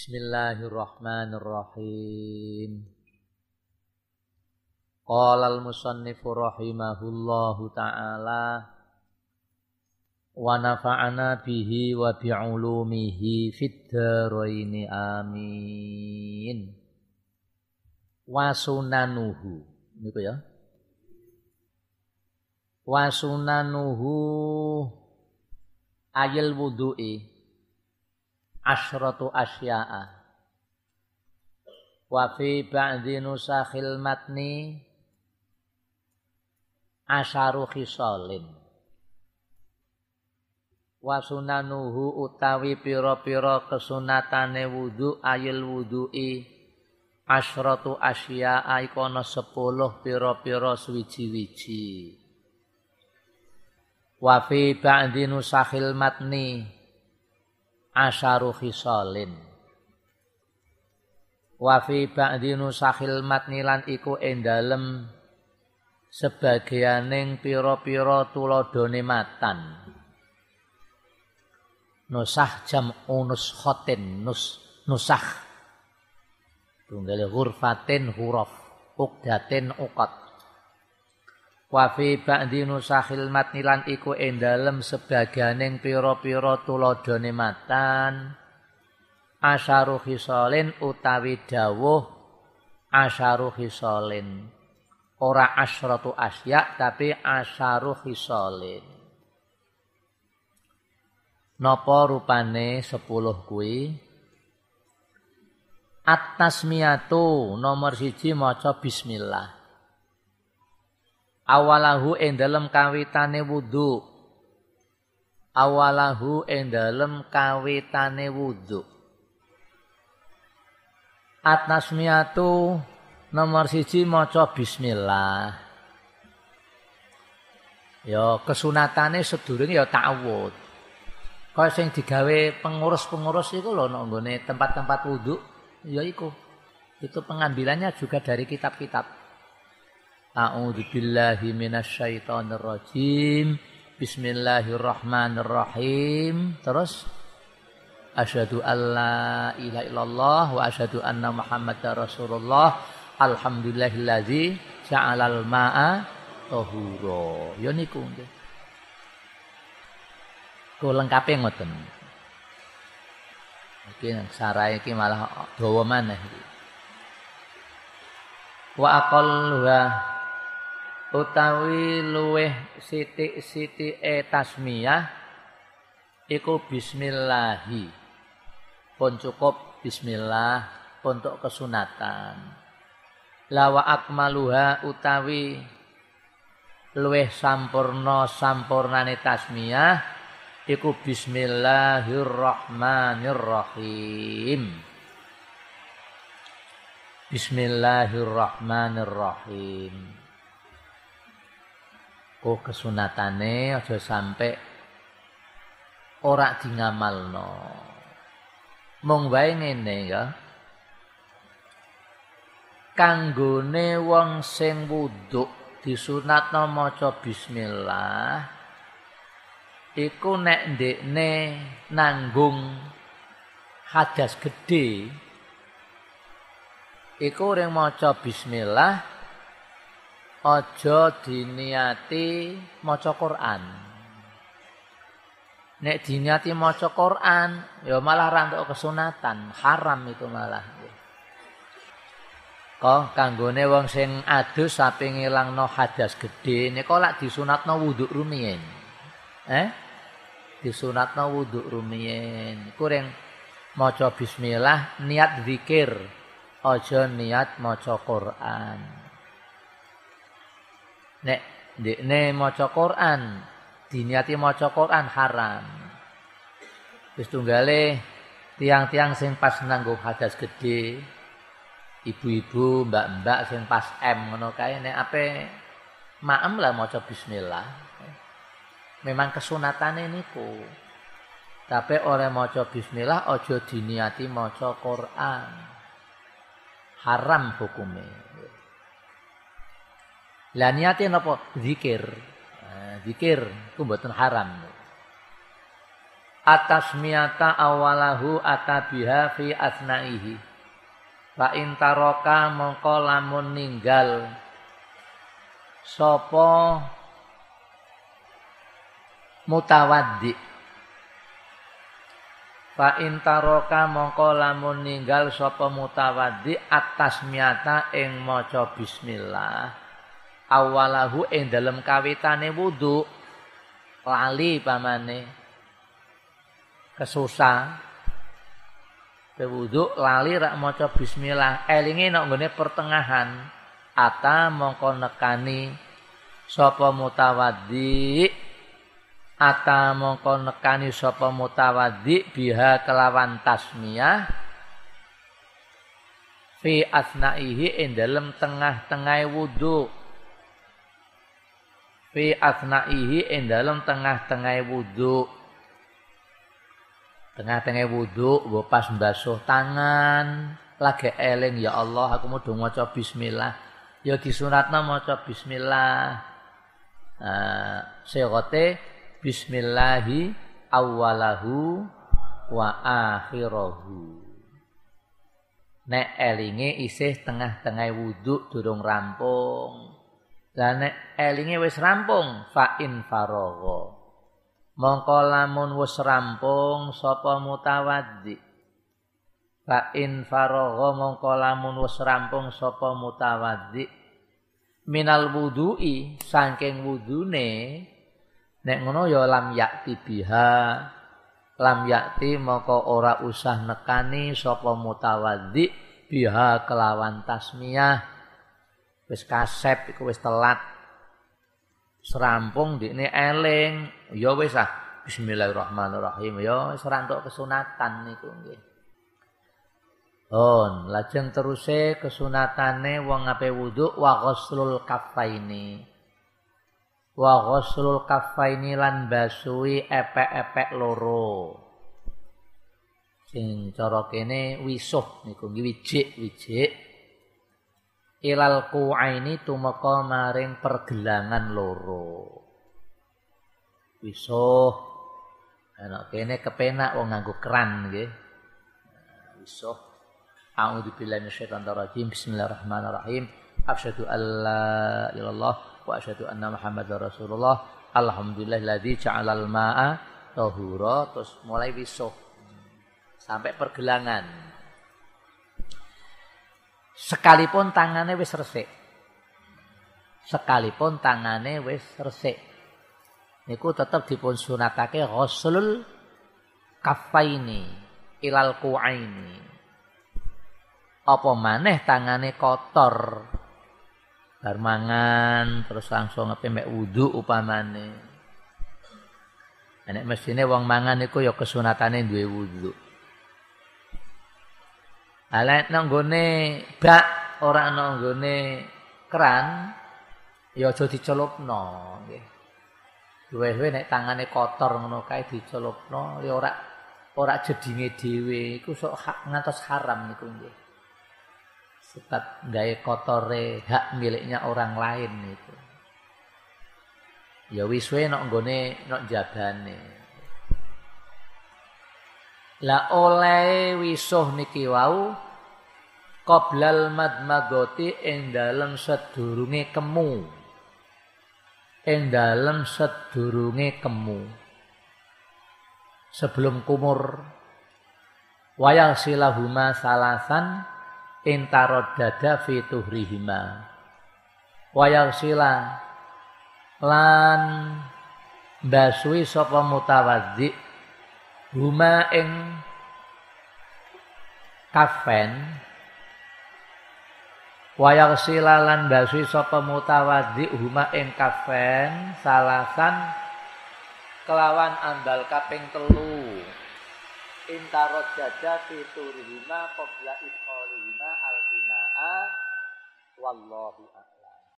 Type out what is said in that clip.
Bismillahirrahmanirrahim. Qala al-musannifu rahimahullahu ta'ala wa nafa'ana bihi wa bi'ulumihi fid dharaini amin. Wa sunanuhu niku ya. Wa sunanuhu ayil wudu'i asyratu asya'a. Wa fi ba'di nusakhil matni asharu khisalin. Wa sunanuhu utawi pira-pira kesunatane wudu ayil wudu'i asyratu asya'a ana 10 pira-pira suwiji-wiji. Wa fi ba'di nusakhil matni asharu khisalin. Wa fi ba'di nusakhil matni lan iku ing dalem sebagianing pira-pira matan. Nusah jam unus khotin nus nusah tunggale hurfatin huruf ukdatin uqat wa fi ba'di nusakhil matni lan iku ing dalem sebagianing pira-pira tuladhane matan. Asharu khisalin utawi dawuh asharu khisalin ora asyratu asya tapi asharu khisalin napa rupane 10 kuwi? At-tasmiyatu nomor siji maca bismillah awalahu ing dalem kawitane wudu. Awalahu ing dalem kawitane wudu. Atnasmiyatu nomor siji maca bismillah. Ya kesunatane sedurunge ya ta'awud. Kaya sing digawe pengurus-pengurus iku lho nggone tempat-tempat wudu ya iku. Itu pengambilannya juga dari kitab-kitab A'udzu billahi minasyaitonir rajim. Bismillahirrahmanirrahim. Terus asyhadu alla ilaha illallah wa asyhadu anna muhammadar rasulullah. Alhamdulillahilladzi ja'alal ma'a tahura. Ya niku nggih. Ku lengkape ngoten. Iki sarai iki malah dawa maneh. Wa aqalluha utawi luweh sithik-sithike tasmiyah iku bismillahi. Pun cukup bismillah untuk kesunatan. Lawa akmaluha utawi luweh sampurna sampurnane tasmiyah iku bismillahirrahmanirrahim. Bismillahirrahmanirrahim Oh kesunatane aja sampai ora di ngamalno. Mung wae ngene ya. Kanggone wong sing wudu disunatno maca bismillah iku nek ndekne nanggung hadas gedhe iku ring maca bismillah aja diniati maca Quran. Nek diniati maca Quran, ya malah rantuk kesunatan, haram itu malah. Kok kanggone wong sing adus sapi ngilangno hadas gedhe nika lak disunatno wudu rumiyin. Eh? Disunatno wudu rumiyin. Iku ring maca bismillah niat zikir, aja niat maca Quran. Nek ndekne maca Quran diniati maca Quran haram. Wis tunggale tiang-tiang sing pas nanggo hadas gede ibu-ibu mbak-mbak sing pas M ngono kae nek ape maem lah maca bismillah. Memang kesunatane niku. Tapi oleh maca bismillah aja diniati maca Quran. Haram hukumnya Lah niate napa? Zikir. Nah, zikir ku mboten haram. atas miata awalahu atabiha fi asnaihi fa intaroka mongko lamun ninggal sapa mutawaddi fa intaroka mongko lamun ninggal sapa mutawaddi atas miata ing maca bismillah awalahu ing dalem kawitane wudu. Lali pamane. Kesusah bewudhu lali rak maca bismillah. Elinge nek nggone pertengahan. Ata mongko nekani sapa mutawaddi ata mongko nekani sapa mutawaddi biha kelawan tasmiyah fi asnaihi ing dalem tengah-tengah wudu fi asnaihi ing dalem tengah-tengah wudu Tengah-tengah wudhu, gue pas mbasuh tangan, lagi eling ya Allah, aku mau maca bismillah. Ya disunatna maca bismillah. Nah, segote bismillahi awalahu wa akhirahu. Nek elinge isih tengah-tengah wudhu durung rampung. Nek elinge wis rampung fa in faragha. Mongko lamun wis rampung sapa mutawaddi? Fa in faragha mongko lamun wis rampung sapa mutawaddi? Minal wudu'i saking wudune nek ngono ya lam yakti biha. Lam yakti mongko ora usah nekani sapa mutawaddi biha kelawan tasmiyah wis kasep iku wis telat. Serampung ini eling. Ya wis ah bismillahirrahmanirrahim. Ya wis rantuk kesunatan niku nggih. On, lajeng teruse kesunatane wong ape wudu wa ghuslul kaffaini. Wa ghuslul kaffaini lan basui epek-epek loro. Sing cara kene wisuh niku nggih wijik-wijik ilal ku'aini tumeka maring pergelangan loro. Wisuh. Enak kene kepenak wong nganggo keran nggih. Wisuh. A'udzu billahi minasyaitonir rajim. Bismillahirrahmanirrahim. Asyhadu an la ilallah wa asyhadu anna Muhammadar Rasulullah. Alhamdulillahilladzi ja'alal ma'a tahura terus mulai wisuh sampai pergelangan sekalipun tangannya wis resik. Sekalipun tangannya wis resik. Niku tetap dipun sunatake ghuslul kafaini ilal kuaini. Apa maneh tangane kotor. Bar mangan terus langsung ngepe wudu upamane. Nek mestine wong mangan niku ya kesunatane duwe wudu. Ala nanggone bak ora nanggone keran ya aja dicelupno nggih. Luwe-luwe nek tangane kotor ngono kae dicelupno ya ora ora jedinge dhewe iku sok hak ngantos haram niku nggih. Sebab gawe kotore hak miliknya orang lain itu. Ya wis wae nek nggone nek jabane. La oleh wisuh niki wau qoblal madmadoti ing dalem sedurunge kemu. Ing dalem sedurunge kemu. Sebelum kumur wayang silahuma salasan intarod dada fi tuhrihima. Wayang sila lan basui sapa mutawaddi huma ing kafen. Wayang silalan basui sapa mutawaddi huma ing kafen. Salasan kelawan andal kaping telu. Intarot jaja fiturihima qabla isqalihima alfinaa wallahu a'lam